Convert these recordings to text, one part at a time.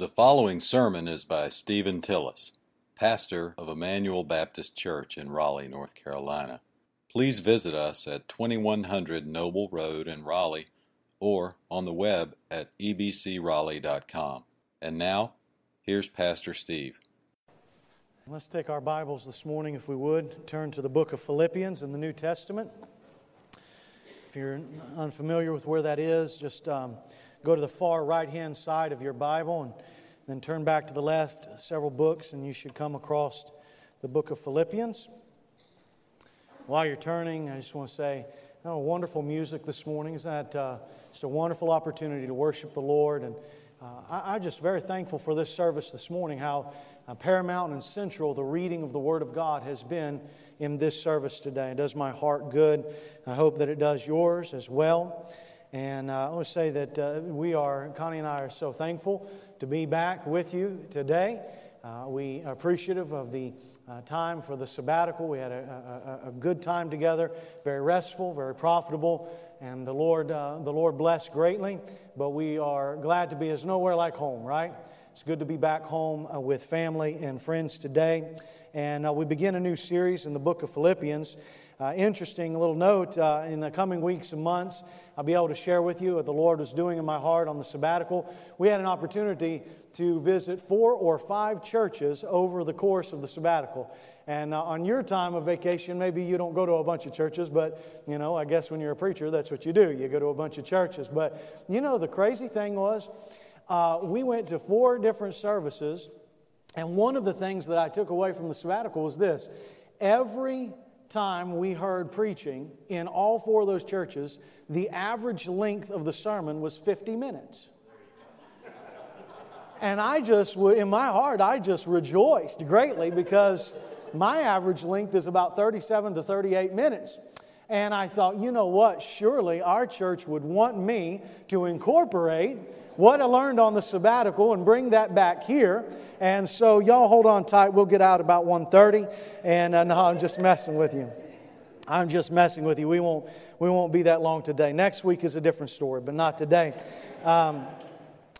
The following sermon is by Stephen Tillis, pastor of Emmanuel Baptist Church in Raleigh, North Carolina. Please visit us at 2100 Noble Road in Raleigh or on the web at ebcraleigh.com. And now, here's Pastor Steve. Let's take our Bibles this morning, if we would, turn to the book of Philippians in the New Testament. If you're unfamiliar with where that is, just um, go to the far right hand side of your Bible and then turn back to the left several books, and you should come across the book of Philippians. While you're turning, I just want to say, oh, wonderful music this morning. Isn't that uh, just a wonderful opportunity to worship the Lord? And uh, I, am just very thankful for this service this morning, how uh, paramount and central the reading of the Word of God has been in this service today. It does my heart good. I hope that it does yours as well. And uh, I want to say that uh, we are, Connie and I are so thankful to be back with you today. Uh, we are appreciative of the uh, time for the sabbatical. We had a, a, a, good time together, very restful, very profitable, and the Lord, uh, the Lord blessed greatly. But we are glad to be as nowhere like home, right? It's good to be back home uh, with family and friends today. And we begin a new series in the book of Philippians. Uh, interesting little note uh, in the coming weeks and months, I'll be able to share with you what the Lord was doing in my heart on the sabbatical. We had an opportunity to visit four or five churches over the course of the sabbatical. And uh, on your time of vacation, maybe you don't go to a bunch of churches, but you know, I guess when you're a preacher, that's what you do. You go to a bunch of churches. But you know, the crazy thing was, uh, we went to four different services, and one of the things that I took away from the sabbatical was this every time we heard preaching in all four of those churches, the average length of the sermon was 50 minutes. And I just, in my heart, I just rejoiced greatly because my average length is about 37 to 38 minutes. And I thought, you know what? Surely our church would want me to incorporate what I learned on the sabbatical and bring that back here. And so y'all hold on tight. We'll get out about 1.30. And uh, no, I'm just messing with you. I'm just messing with you. We won't, we won't be that long today. Next week is a different story, but not today. Um,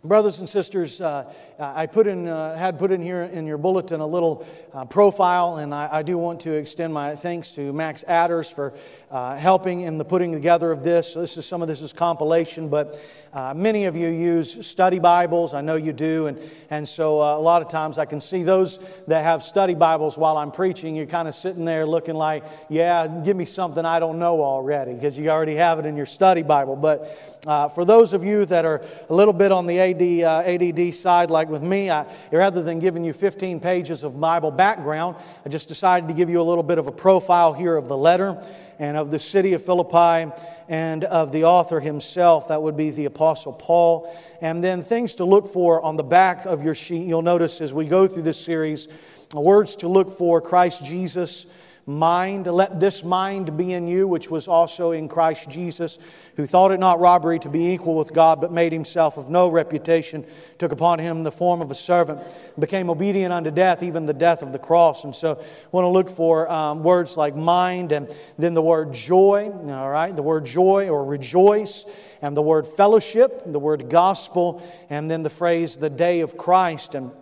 Brothers and sisters, uh, I put in, uh, had put in here in your bulletin a little uh, profile, and I, I, do want to extend my thanks to Max Adders for uh, helping in the putting together of this. So this is some of this is compilation, but uh, many of you use study Bibles. I know you do, and and so uh, a lot of times I can see those that have study Bibles while I'm preaching. You're kind of sitting there looking like, yeah, give me something I don't know already, because you already have it in your study Bible. But for those of you that are a little bit on the AD, uh, ADD side, like with me, I, rather than giving you 15 pages of Bible background, I just decided to give you a little bit of a profile here of the letter and of the city of Philippi and of the author himself. That would be the Apostle Paul. And then things to look for on the back of your sheet. You'll notice as we go through this series, words to look for Christ Jesus mind. Let this mind be in you, which was also in Christ Jesus, who thought it not robbery to be equal with God, but made himself of no reputation, took upon him the form of a servant, became obedient unto death, even the death of the cross. And so, I want to look for um, words like mind, and then the word joy, all right, the word joy or rejoice, and the word fellowship, the word gospel, and then the phrase the day of Christ. And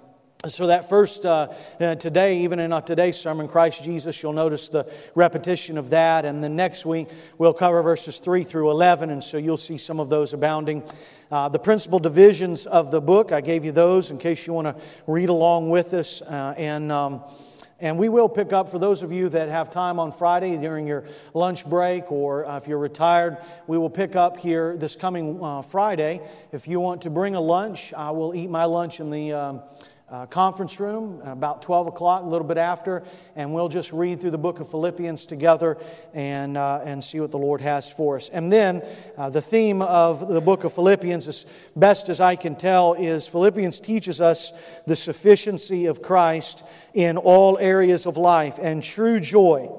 so, that first, uh, uh, today, even in today's sermon, Christ Jesus, you'll notice the repetition of that. And then next week, we'll cover verses 3 through 11. And so you'll see some of those abounding. Uh, the principal divisions of the book, I gave you those in case you want to read along with us. Uh, and. Um, and we will pick up for those of you that have time on Friday during your lunch break or uh, if you're retired, we will pick up here this coming uh, Friday. If you want to bring a lunch, I will eat my lunch in the. Um, uh, conference room about 12 o'clock, a little bit after, and we'll just read through the book of Philippians together and, uh, and see what the Lord has for us. And then uh, the theme of the book of Philippians, as best as I can tell, is Philippians teaches us the sufficiency of Christ in all areas of life, and true joy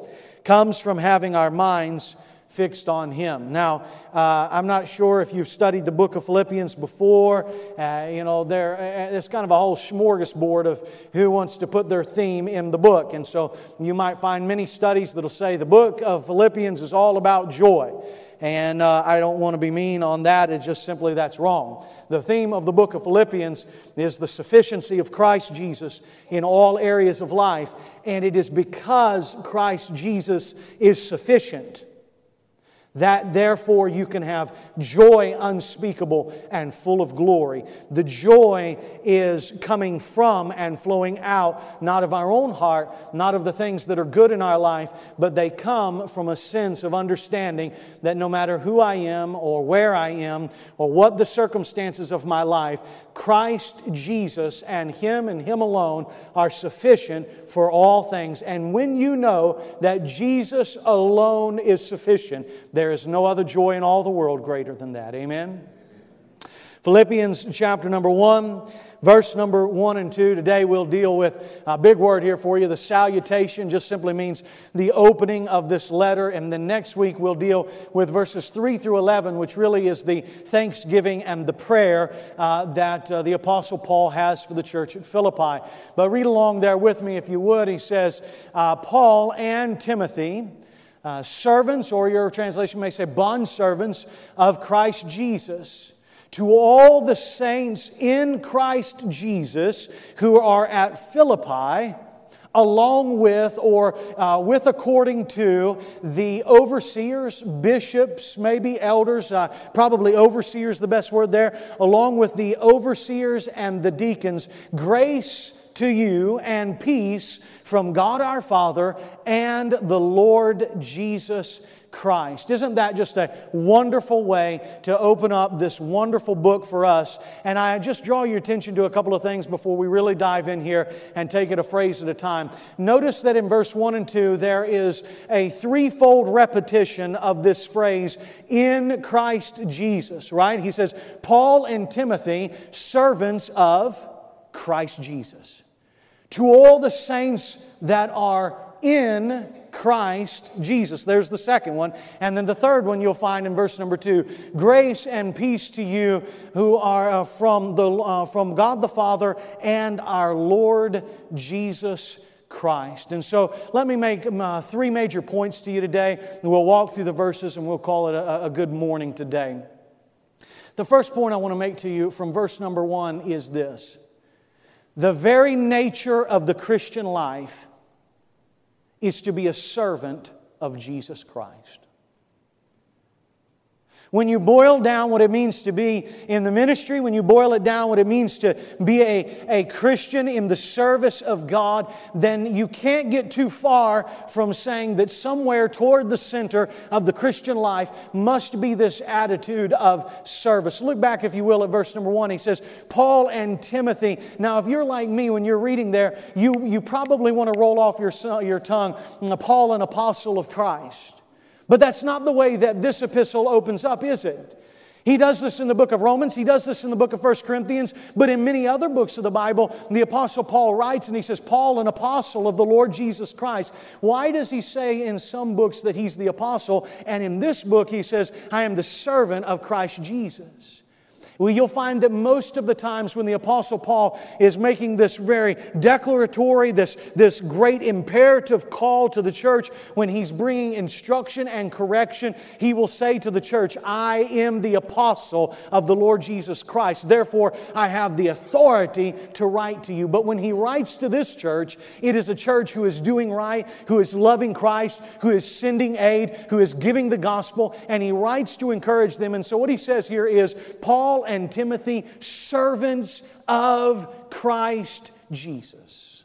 comes from having our minds fixed on Him. Now, uh, I'm not sure if you've studied the book of Philippians before. Uh, you know, there, uh, it's kind of a whole smorgasbord of who wants to put their theme in the book. And so you might find many studies that'll say the book of Philippians is all about joy. And uh, I don't want to be mean on that. It's just simply that's wrong. The theme of the book of Philippians is the sufficiency of Christ Jesus in all areas of life. And it is because Christ Jesus is sufficient that therefore you can have joy unspeakable and full of glory. The joy is coming from and flowing out, not of our own heart, not of the things that are good in our life, but they come from a sense of understanding that no matter who I am or where I am or what the circumstances of my life, Christ Jesus and Him and Him alone are sufficient for all things. And when you know that Jesus alone is sufficient, there is no other joy in all the world greater than that. Amen. Philippians chapter number 1, verse number 1 and 2. Today we'll deal with a big word here for you. The salutation just simply means the opening of this letter. And then next week we'll deal with verses 3 through 11, which really is the thanksgiving and the prayer uh, that uh, the Apostle Paul has for the church at Philippi. But read along there with me if you would. He says, uh, Paul and Timothy. Uh, servants, or your translation may say bond servants of Christ Jesus to all the saints in Christ Jesus who are at Philippi, along with or uh, with according to the overseers, bishops, maybe elders, uh, probably overseers, the best word there, along with the overseers and the deacons, grace to you and peace from God our Father and the Lord Jesus Christ. Isn't that just a wonderful way to open up this wonderful book for us? And I just draw your attention to a couple of things before we really dive in here and take it a phrase at a time. Notice that in verse 1 and 2, there is a threefold repetition of this phrase, in Christ Jesus, right? He says, Paul and Timothy, servants of Christ Jesus. To all the saints that are in Christ Jesus. There's the second one. And then the third one you'll find in verse number two Grace and peace to you who are uh, from, the, uh, from God the Father and our Lord Jesus Christ. And so let me make um, uh, three major points to you today. We'll walk through the verses and we'll call it a, a good morning today. The first point I want to make to you from verse number one is this the very nature of the Christian life is to be a servant of Jesus Christ. When you boil down what it means to be in the ministry, when you boil it down what it means to be a, a Christian in the service of God, then you can't get too far from saying that somewhere toward the center of the Christian life must be this attitude of service. Look back, if you will, at verse number one. He says, Paul and Timothy. Now, if you're like me, when you're reading there, you, you probably want to roll off your, your tongue, Paul, an apostle of Christ. But that's not the way that this epistle opens up, is it? He does this in the book of Romans, he does this in the book of 1 Corinthians, but in many other books of the Bible, the Apostle Paul writes and he says, Paul, an apostle of the Lord Jesus Christ. Why does he say in some books that he's the apostle, and in this book he says, I am the servant of Christ Jesus? Well, you'll find that most of the times when the Apostle Paul is making this very declaratory, this, this great imperative call to the church, when he's bringing instruction and correction, he will say to the church, I am the apostle of the Lord Jesus Christ. Therefore, I have the authority to write to you. But when he writes to this church, it is a church who is doing right, who is loving Christ, who is sending aid, who is giving the gospel, and he writes to encourage them. And so, what he says here is, Paul and Timothy, servants of Christ Jesus.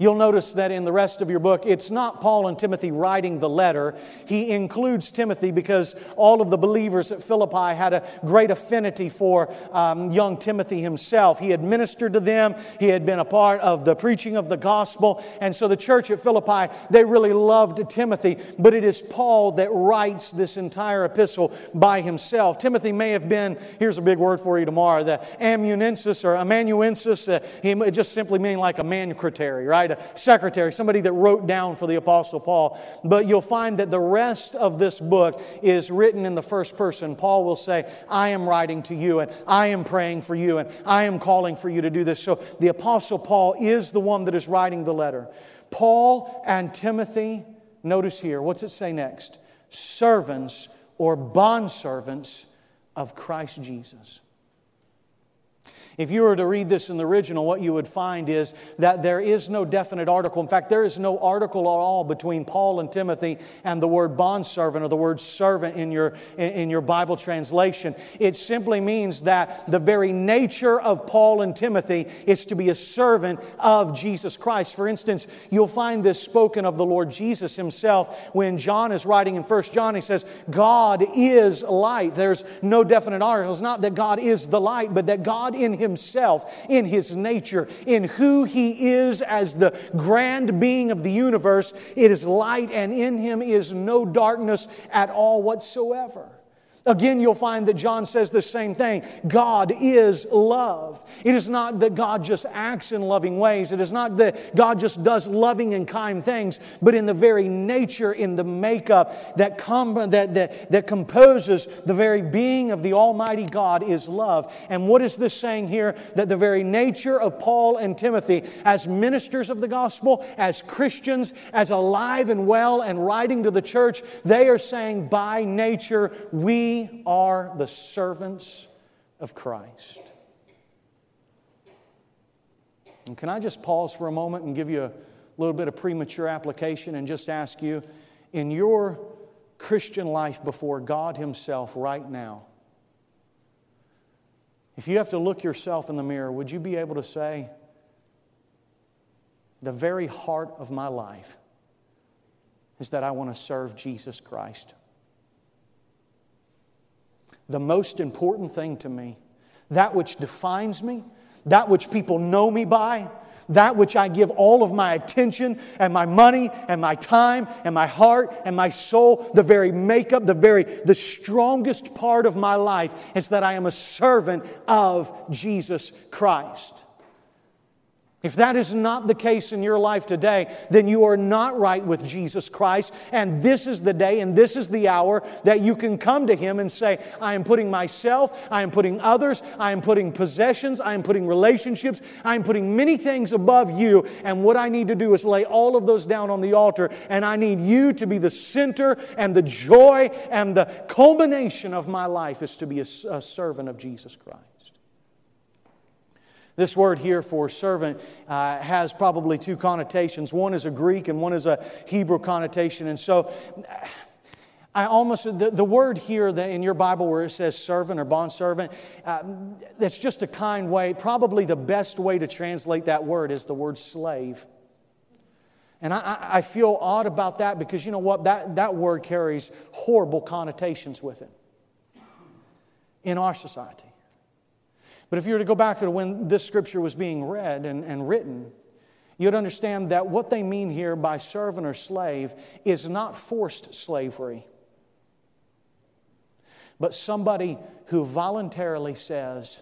You'll notice that in the rest of your book, it's not Paul and Timothy writing the letter. He includes Timothy because all of the believers at Philippi had a great affinity for um, young Timothy himself. He had ministered to them, he had been a part of the preaching of the gospel. And so the church at Philippi, they really loved Timothy. But it is Paul that writes this entire epistle by himself. Timothy may have been, here's a big word for you tomorrow, the amanuensis or amanuensis. Uh, he, just simply means like a manucretary, right? A secretary, somebody that wrote down for the Apostle Paul. But you'll find that the rest of this book is written in the first person. Paul will say, I am writing to you, and I am praying for you, and I am calling for you to do this. So the Apostle Paul is the one that is writing the letter. Paul and Timothy, notice here, what's it say next? Servants or bondservants of Christ Jesus. If you were to read this in the original, what you would find is that there is no definite article. In fact, there is no article at all between Paul and Timothy and the word bondservant or the word servant in your, in your Bible translation. It simply means that the very nature of Paul and Timothy is to be a servant of Jesus Christ. For instance, you'll find this spoken of the Lord Jesus himself when John is writing in 1 John. He says, God is light. There's no definite article. It's not that God is the light, but that God in himself himself, in his nature, in who he is as the grand being of the universe. It is light, and in him is no darkness at all whatsoever. Again, you'll find that John says the same thing. God is love. It is not that God just acts in loving ways. It is not that God just does loving and kind things, but in the very nature, in the makeup that, com- that, that, that composes the very being of the Almighty God is love. And what is this saying here? That the very nature of Paul and Timothy, as ministers of the gospel, as Christians, as alive and well and writing to the church, they are saying by nature, we we are the servants of Christ. And can I just pause for a moment and give you a little bit of premature application and just ask you in your Christian life before God Himself right now, if you have to look yourself in the mirror, would you be able to say, The very heart of my life is that I want to serve Jesus Christ? The most important thing to me, that which defines me, that which people know me by, that which I give all of my attention and my money and my time and my heart and my soul, the very makeup, the very the strongest part of my life is that I am a servant of Jesus Christ. If that is not the case in your life today, then you are not right with Jesus Christ. And this is the day and this is the hour that you can come to Him and say, I am putting myself, I am putting others, I am putting possessions, I am putting relationships, I am putting many things above you. And what I need to do is lay all of those down on the altar. And I need you to be the center and the joy and the culmination of my life is to be a, a servant of Jesus Christ. This word here for servant uh, has probably two connotations. One is a Greek and one is a Hebrew connotation. And so I almost, the, the word here in your Bible where it says servant or bondservant, uh, that's just a kind way. Probably the best way to translate that word is the word slave. And I, I feel odd about that because you know what? That, that word carries horrible connotations with it in our society. But if you were to go back to when this scripture was being read and, and written, you'd understand that what they mean here by servant or slave is not forced slavery, but somebody who voluntarily says,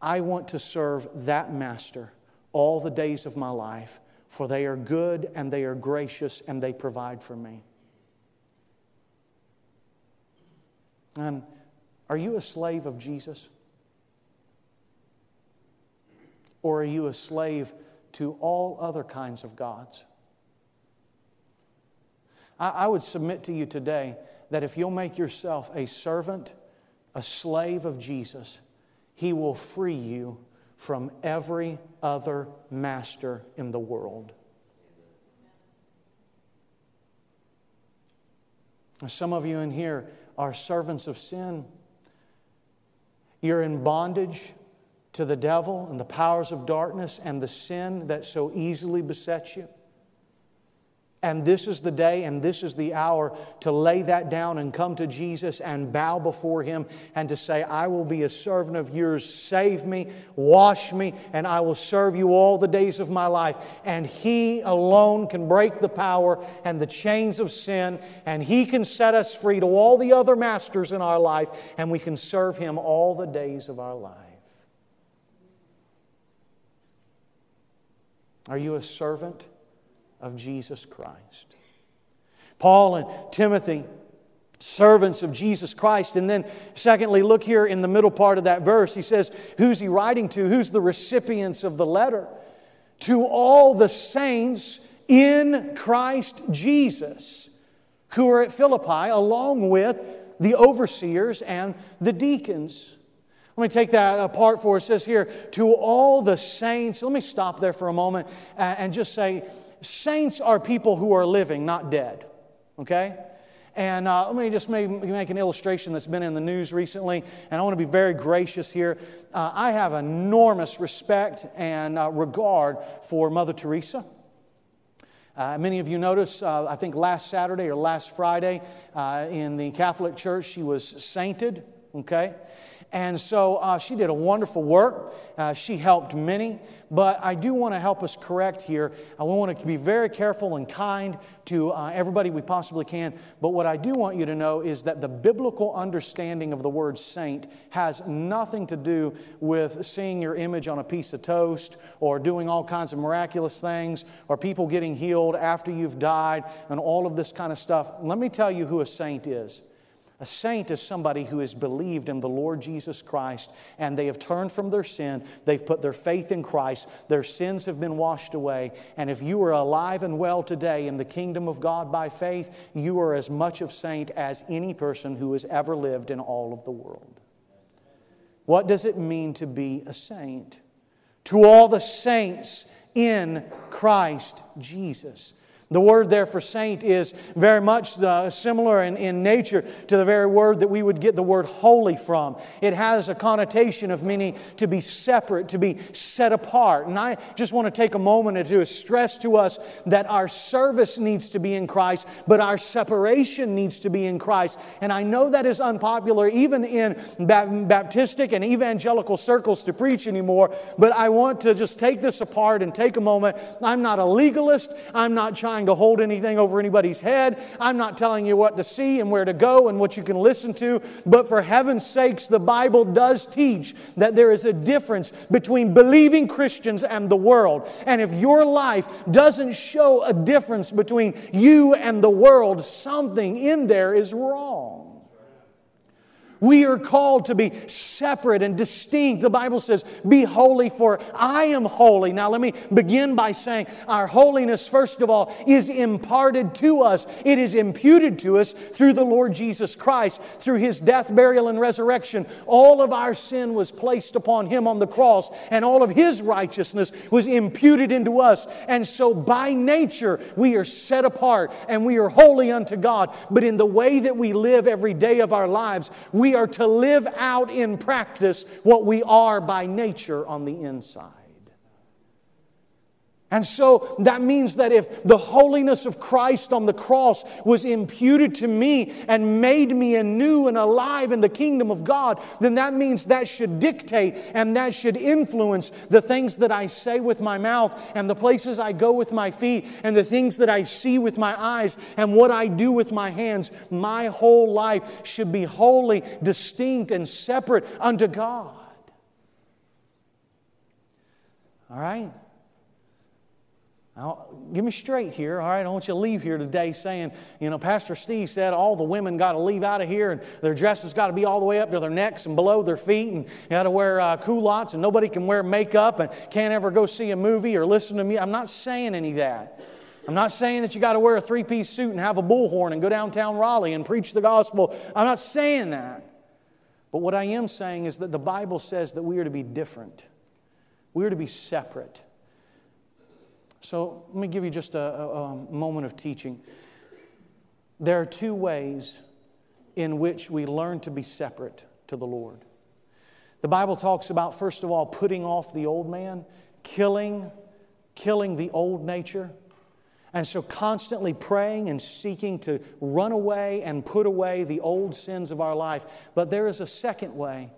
I want to serve that master all the days of my life, for they are good and they are gracious and they provide for me. And are you a slave of Jesus? Or are you a slave to all other kinds of gods? I, I would submit to you today that if you'll make yourself a servant, a slave of Jesus, He will free you from every other master in the world. Some of you in here are servants of sin. You're in bondage to the devil and the powers of darkness and the sin that so easily besets you. And this is the day and this is the hour to lay that down and come to Jesus and bow before Him and to say, I will be a servant of yours. Save me, wash me, and I will serve you all the days of my life. And He alone can break the power and the chains of sin, and He can set us free to all the other masters in our life, and we can serve Him all the days of our life. Are you a servant of Jesus Christ? Paul and Timothy, servants of Jesus Christ. And then, secondly, look here in the middle part of that verse. He says, Who's he writing to? Who's the recipients of the letter? To all the saints in Christ Jesus who are at Philippi, along with the overseers and the deacons. Let me take that apart for us. It says here, to all the saints. Let me stop there for a moment and just say, saints are people who are living, not dead. Okay? And uh, let me just make, make, an illustration that's been in the news recently, and I want to be very gracious here. Uh, I have enormous respect and uh, regard for Mother Teresa. Uh, many of you notice, uh, I think last Saturday or last Friday uh, in the Catholic Church, she was sainted, okay? And so uh, she did a wonderful work. Uh, she helped many. But I do want to help us correct here. I want to be very careful and kind to uh, everybody we possibly can. But what I do want you to know is that the biblical understanding of the word saint has nothing to do with seeing your image on a piece of toast or doing all kinds of miraculous things or people getting healed after you've died and all of this kind of stuff. Let me tell you who a saint is. A saint is somebody who has believed in the Lord Jesus Christ and they have turned from their sin. They've put their faith in Christ. Their sins have been washed away. And if you are alive and well today in the kingdom of God by faith, you are as much of saint as any person who has ever lived in all of the world. What does it mean to be a saint? To all the saints in Christ Jesus. The word there for saint is very much uh, similar in, in nature to the very word that we would get the word holy from. It has a connotation of meaning to be separate, to be set apart. And I just want to take a moment to stress to us that our service needs to be in Christ, but our separation needs to be in Christ. And I know that is unpopular even in Baptistic and evangelical circles to preach anymore, but I want to just take this apart and take a moment. I'm not a legalist. I'm not trying trying to hold anything over anybody's head. I'm not telling you what to see and where to go and what you can listen to. But for heaven's sakes, the Bible does teach that there is a difference between believing Christians and the world. And if your life doesn't show a difference between you and the world, something in there is wrong. We are called to be separate and distinct. The Bible says, Be holy, for I am holy. Now, let me begin by saying our holiness, first of all, is imparted to us. It is imputed to us through the Lord Jesus Christ, through his death, burial, and resurrection. All of our sin was placed upon him on the cross, and all of his righteousness was imputed into us. And so, by nature, we are set apart and we are holy unto God. But in the way that we live every day of our lives, we we are to live out in practice what we are by nature on the inside. And so that means that if the holiness of Christ on the cross was imputed to me and made me anew and alive in the kingdom of God, then that means that should dictate and that should influence the things that I say with my mouth and the places I go with my feet and the things that I see with my eyes and what I do with my hands. My whole life should be holy, distinct, and separate unto God. All right? Now, get me straight here, all right? I don't want you to leave here today saying, you know, Pastor Steve said all the women got to leave out of here and their dresses got to be all the way up to their necks and below their feet and you got to wear uh, culottes and nobody can wear makeup and can't ever go see a movie or listen to me. I'm not saying any of that. I'm not saying that you got to wear a three piece suit and have a bullhorn and go downtown Raleigh and preach the gospel. I'm not saying that. But what I am saying is that the Bible says that we are to be different, we are to be separate. So let me give you just a, a, a moment of teaching. There are two ways in which we learn to be separate to the Lord. The Bible talks about, first of all, putting off the old man, killing, killing the old nature. And so, constantly praying and seeking to run away and put away the old sins of our life. But there is a second way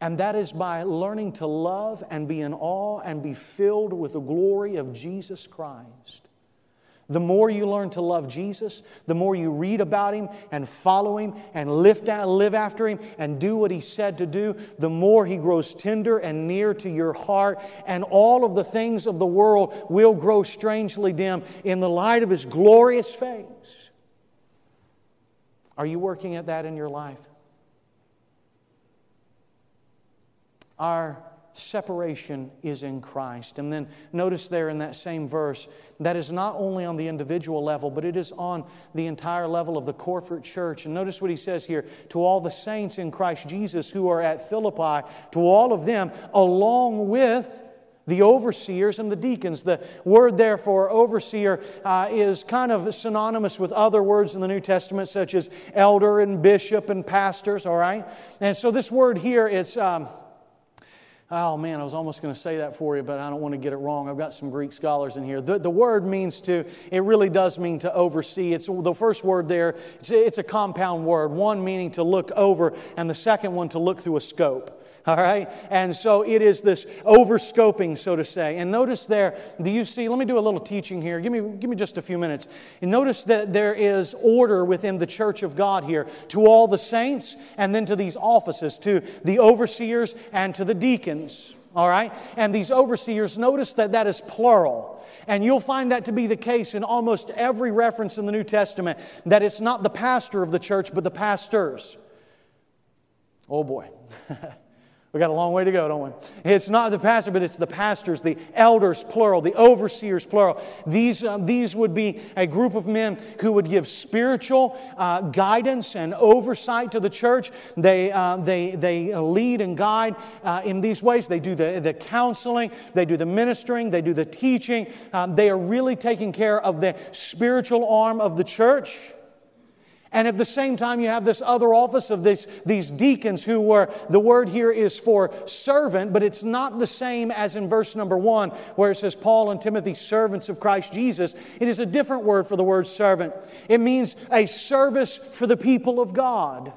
and that is by learning to love and be in awe and be filled with the glory of Jesus Christ. The more you learn to love Jesus, the more you read about Him and follow Him and live, live after Him and do what He said to do, the more He grows tender and near to your heart, and all of the things of the world will grow strangely dim in the light of His glorious face. Are you working at that in your life? Our separation is in Christ. And then notice there in that same verse, that is not only on the individual level, but it is on the entire level of the corporate church. And notice what he says here to all the saints in Christ Jesus who are at Philippi, to all of them, along with the overseers and the deacons. The word therefore, overseer uh, is kind of synonymous with other words in the New Testament, such as elder and bishop and pastors, all right? And so this word here, it's. Um, Oh man, I was almost going to say that for you, but I don't want to get it wrong. I've got some Greek scholars in here. The, the word means to, it really does mean to oversee. It's the first word there, it's, it's a compound word. One meaning to look over, and the second one to look through a scope. All right? And so it is this overscoping, so to say. And notice there, do you see? Let me do a little teaching here. Give me, give me just a few minutes. And notice that there is order within the church of God here to all the saints and then to these offices, to the overseers and to the deacons. All right? And these overseers, notice that that is plural. And you'll find that to be the case in almost every reference in the New Testament that it's not the pastor of the church, but the pastors. Oh boy. We got a long way to go, don't we? It's not the pastor, but it's the pastors, the elders, plural, the overseers, plural. These, uh, these would be a group of men who would give spiritual uh, guidance and oversight to the church. They, uh, they, they lead and guide uh, in these ways. They do the, the counseling, they do the ministering, they do the teaching. Uh, they are really taking care of the spiritual arm of the church. And at the same time, you have this other office of this, these deacons who were, the word here is for servant, but it's not the same as in verse number one, where it says Paul and Timothy, servants of Christ Jesus. It is a different word for the word servant. It means a service for the people of God.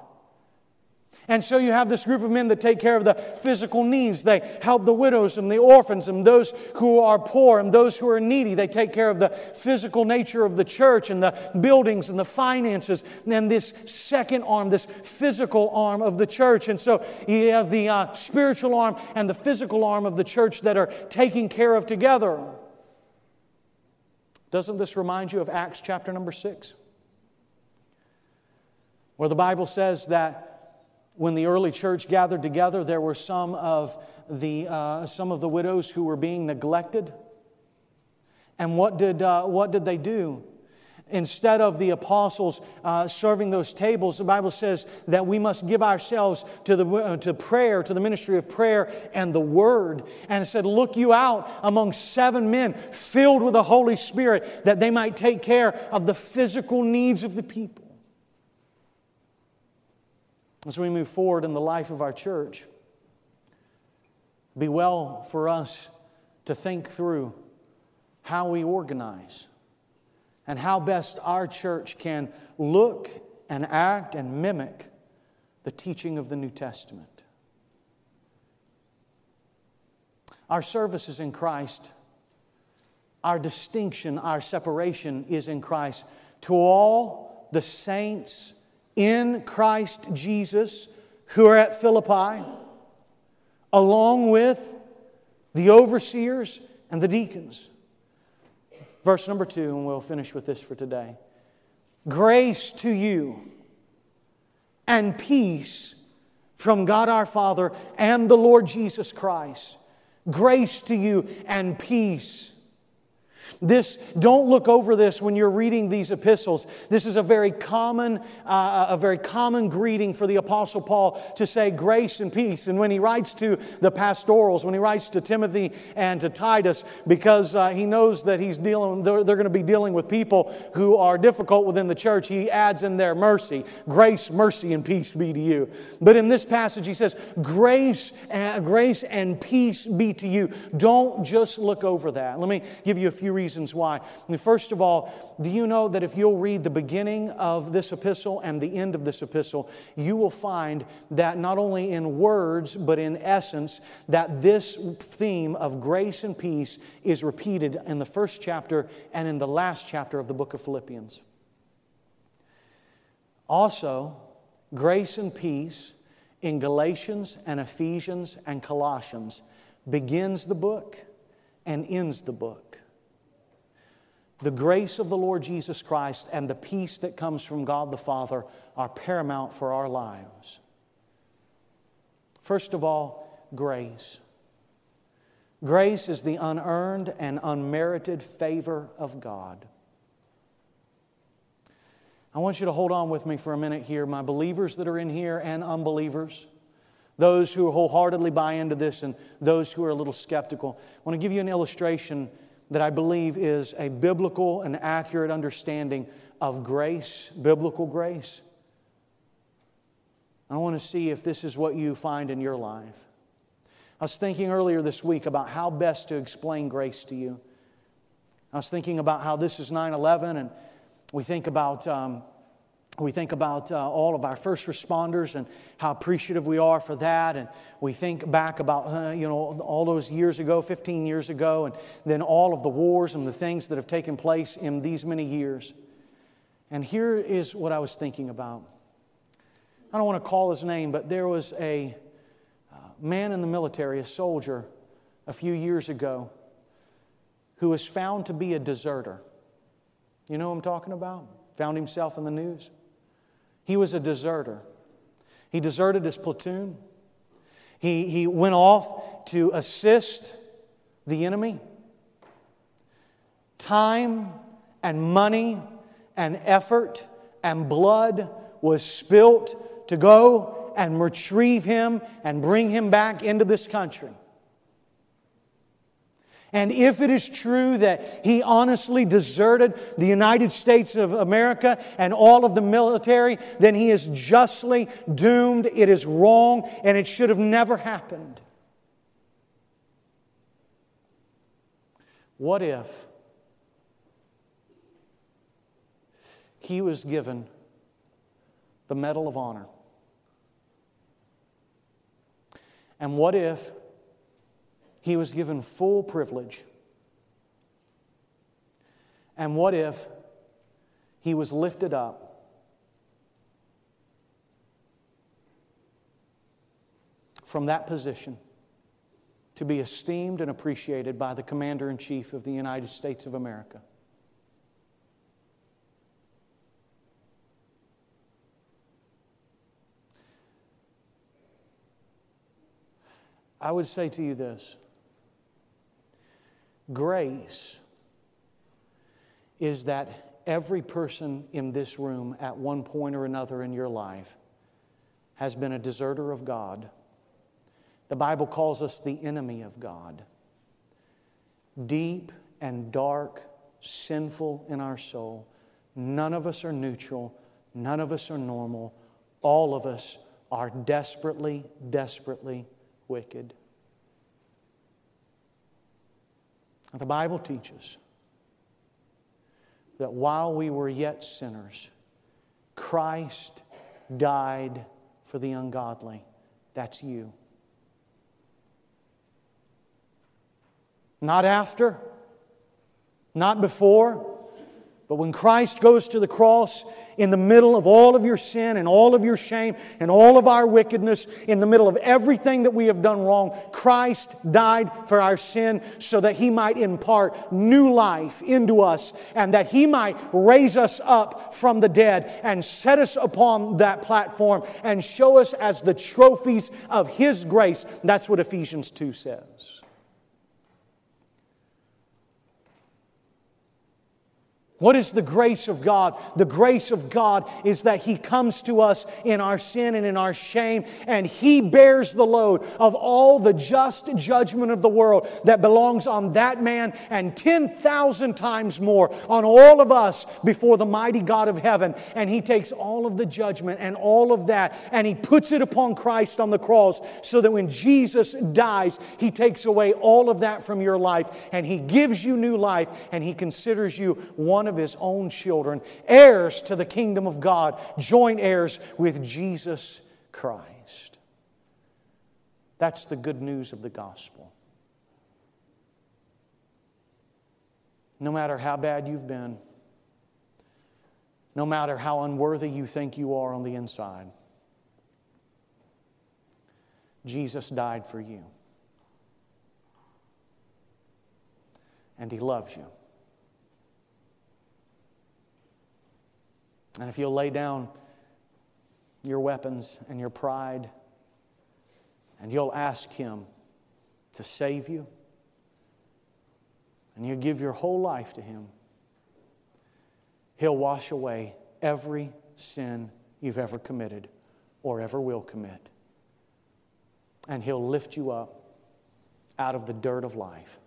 And so you have this group of men that take care of the physical needs. They help the widows and the orphans and those who are poor and those who are needy. They take care of the physical nature of the church and the buildings and the finances. And then this second arm, this physical arm of the church. And so you have the uh, spiritual arm and the physical arm of the church that are taken care of together. Doesn't this remind you of Acts chapter number six? Where the Bible says that when the early church gathered together, there were some of the, uh, some of the widows who were being neglected. And what did, uh, what did they do? Instead of the apostles uh, serving those tables, the Bible says that we must give ourselves to, the, uh, to prayer, to the ministry of prayer and the word. And it said, Look you out among seven men filled with the Holy Spirit that they might take care of the physical needs of the people as we move forward in the life of our church, be well for us to think through how we organize and how best our church can look and act and mimic the teaching of the New Testament. Our service is in Christ. Our distinction, our separation is in Christ. To all the saints in Christ Jesus who are at Philippi, along with the overseers and the deacons. Verse number two, and we'll finish with this for today. Grace to you and peace from God our Father and the Lord Jesus Christ. Grace to you and peace this, don't look over this when you're reading these epistles. This is a very common, uh, a very common greeting for the Apostle Paul to say grace and peace. And when he writes to the pastorals, when he writes to Timothy and to Titus, because uh, he knows that he's dealing, they're, they're going to be dealing with people who are difficult within the church, he adds in their mercy, grace, mercy, and peace be to you. But in this passage, he says, grace, uh, grace and peace be to you. Don't just look over that. Let me give you a few reasons why. First of all, do you know that if you'll read the beginning of this epistle and the end of this epistle, you will find that not only in words, but in essence, that this theme of grace and peace is repeated in the first chapter and in the last chapter of the book of Philippians. Also, grace and peace in Galatians and Ephesians and Colossians begins the book and ends the book. The grace of the Lord Jesus Christ and the peace that comes from God the Father are paramount for our lives. First of all, grace. Grace is the unearned and unmerited favor of God. I want you to hold on with me for a minute here, my believers that are in here and unbelievers, those who wholeheartedly buy into this and those who are a little skeptical. I want to give you an illustration that I believe is a biblical and accurate understanding of grace, biblical grace. I want to see if this is what you find in your life. I was thinking earlier this week about how best to explain grace to you. I was thinking about how this is 9 11 and we think about, um, we think about uh, all of our first responders and how appreciative we are for that. And we think back about, uh, you know, all those years ago, 15 years ago, and then all of the wars and the things that have taken place in these many years. And here is what I was thinking about. I don't want to call his name, but there was a uh, man in the military, a soldier, a few years ago, who was found to be a deserter. You know what I'm talking about? Found himself in the news. He was a deserter. He deserted his platoon. He, he went off to assist the enemy. Time and money and effort and blood was spilt to go and retrieve him and bring him back into this country. And if it is true that he honestly deserted the United States of America and all of the military, then he is justly doomed. It is wrong and it should have never happened. What if he was given the Medal of Honor? And what if he was given full privilege. And what if he was lifted up? From that position to be esteemed and appreciated by the Commander in Chief of the United States of America. I would say to you this Grace is that every person in this room at one point or another in your life has been a deserter of God. The Bible calls us the enemy of God. Deep and dark, sinful in our soul. None of us are neutral. None of us are normal. All of us are desperately, desperately wicked. The Bible teaches that while we were yet sinners, Christ died for the ungodly. That's you. Not after, not before, but when Christ goes to the cross in the middle of all of your sin and all of your shame and all of our wickedness, in the middle of everything that we have done wrong, Christ died for our sin so that He might impart new life into us and that He might raise us up from the dead and set us upon that platform and show us as the trophies of His grace. That's what Ephesians 2 says. What is the grace of God? The grace of God is that He comes to us in our sin and in our shame, and He bears the load of all the just judgment of the world that belongs on that man and 10,000 times more on all of us before the mighty God of heaven. And He takes all of the judgment and all of that, and He puts it upon Christ on the cross so that when Jesus dies, He takes away all of that from your life, and He gives you new life, and He considers you one of his own children, heirs to the kingdom of God, joint heirs with Jesus Christ. That's the good news of the gospel. No matter how bad you've been, no matter how unworthy you think you are on the inside, Jesus died for you. And He loves you. And if you'll lay down your weapons and your pride, and you'll ask Him to save you, and you give your whole life to Him, He'll wash away every sin you've ever committed or ever will commit. And He'll lift you up out of the dirt of life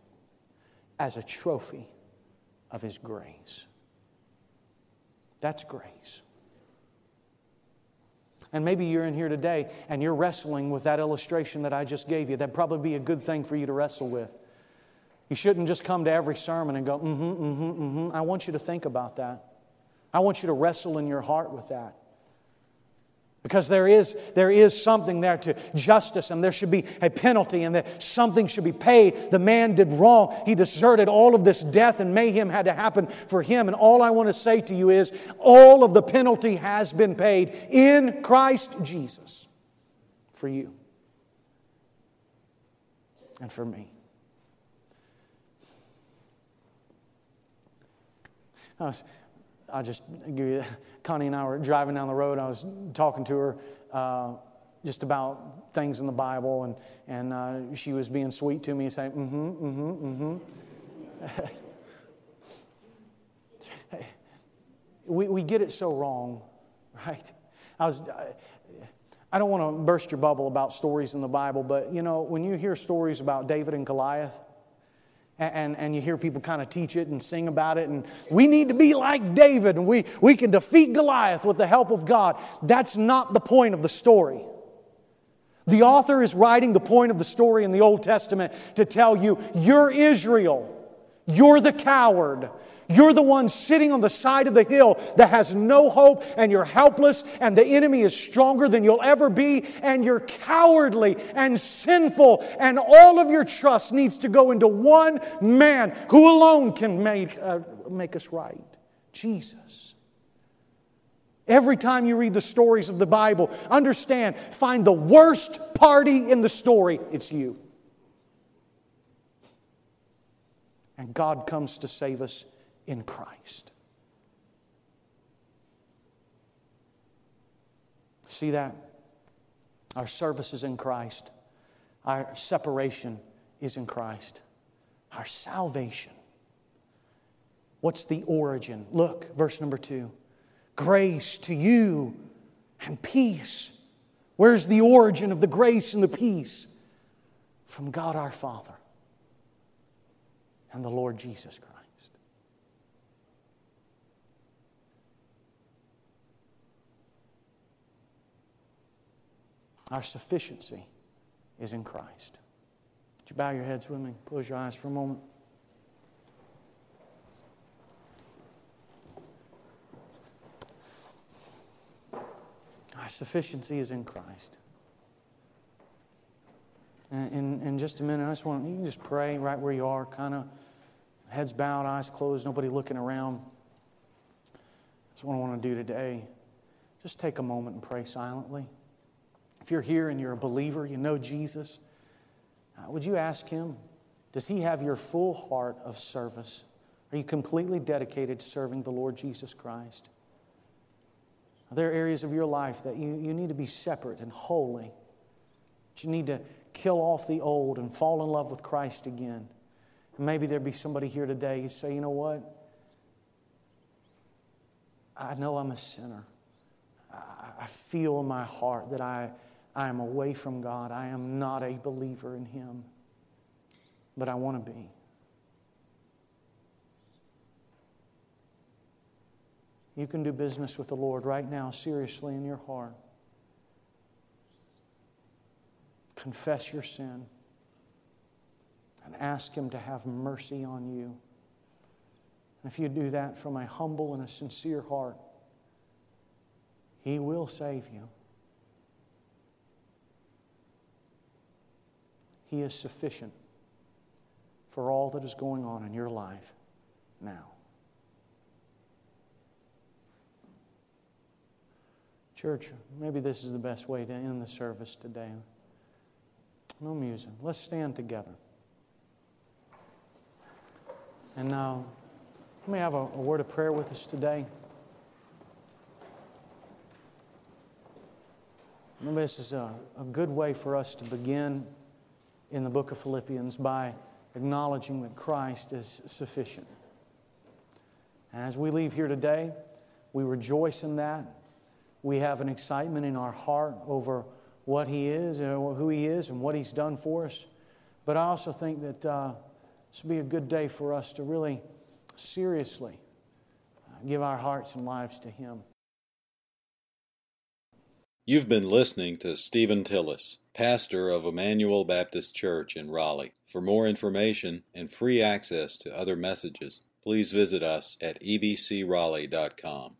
as a trophy of His grace. That's grace. And maybe you're in here today and you're wrestling with that illustration that I just gave you. That'd probably be a good thing for you to wrestle with. You shouldn't just come to every sermon and go, mm hmm, mm hmm, mm hmm. I want you to think about that. I want you to wrestle in your heart with that. Because there is, there is something there to justice, and there should be a penalty, and that something should be paid. The man did wrong. He deserted all of this death, and mayhem had to happen for him. And all I want to say to you is all of the penalty has been paid in Christ Jesus for you and for me. I was I'll just give you, Connie and I were driving down the road. I was talking to her uh, just about things in the Bible, and, and uh, she was being sweet to me, saying, mm hmm, mm hmm, mm hmm. we, we get it so wrong, right? I was. I, I don't want to burst your bubble about stories in the Bible, but you know, when you hear stories about David and Goliath, and, and you hear people kind of teach it and sing about it, and we need to be like David, and we, we can defeat Goliath with the help of God. That's not the point of the story. The author is writing the point of the story in the Old Testament to tell you you're Israel, you're the coward, you're the one sitting on the side of the hill that has no hope, and you're helpless, and the enemy is stronger than you'll ever be, and you're cowardly and sinful, and all of your trust needs to go into one man who alone can make, uh, make us right Jesus. Every time you read the stories of the Bible, understand, find the worst party in the story, it's you. And God comes to save us in Christ. See that? Our service is in Christ. Our separation is in Christ. Our salvation. What's the origin? Look, verse number two. Grace to you and peace. Where's the origin of the grace and the peace? From God our Father and the Lord Jesus Christ. Our sufficiency is in Christ. Would you bow your heads with me? Close your eyes for a moment. Our sufficiency is in Christ. In, in just a minute, I just want you can just pray right where you are, kind of heads bowed, eyes closed, nobody looking around. That's what I want to do today. Just take a moment and pray silently. If you're here and you're a believer, you know Jesus, uh, would you ask Him, does He have your full heart of service? Are you completely dedicated to serving the Lord Jesus Christ? Are there areas of your life that you, you need to be separate and holy? That you need to kill off the old and fall in love with Christ again? Maybe there'd be somebody here today who say, you know what? I know I'm a sinner. I feel in my heart that I, I am away from God. I am not a believer in Him, but I want to be. You can do business with the Lord right now, seriously, in your heart. Confess your sin and ask Him to have mercy on you. And if you do that from a humble and a sincere heart, He will save you. He is sufficient for all that is going on in your life now. Church, maybe this is the best way to end the service today. No music. Let's stand together. And now, let me have a, a word of prayer with us today. Maybe this is a, a good way for us to begin in the book of Philippians by acknowledging that Christ is sufficient. As we leave here today, we rejoice in that. We have an excitement in our heart over what He is, and who He is, and what He's done for us. But I also think that uh, this will be a good day for us to really seriously uh, give our hearts and lives to Him. You've been listening to Stephen Tillis, pastor of Emmanuel Baptist Church in Raleigh. For more information and free access to other messages, please visit us at ebcraleigh.com.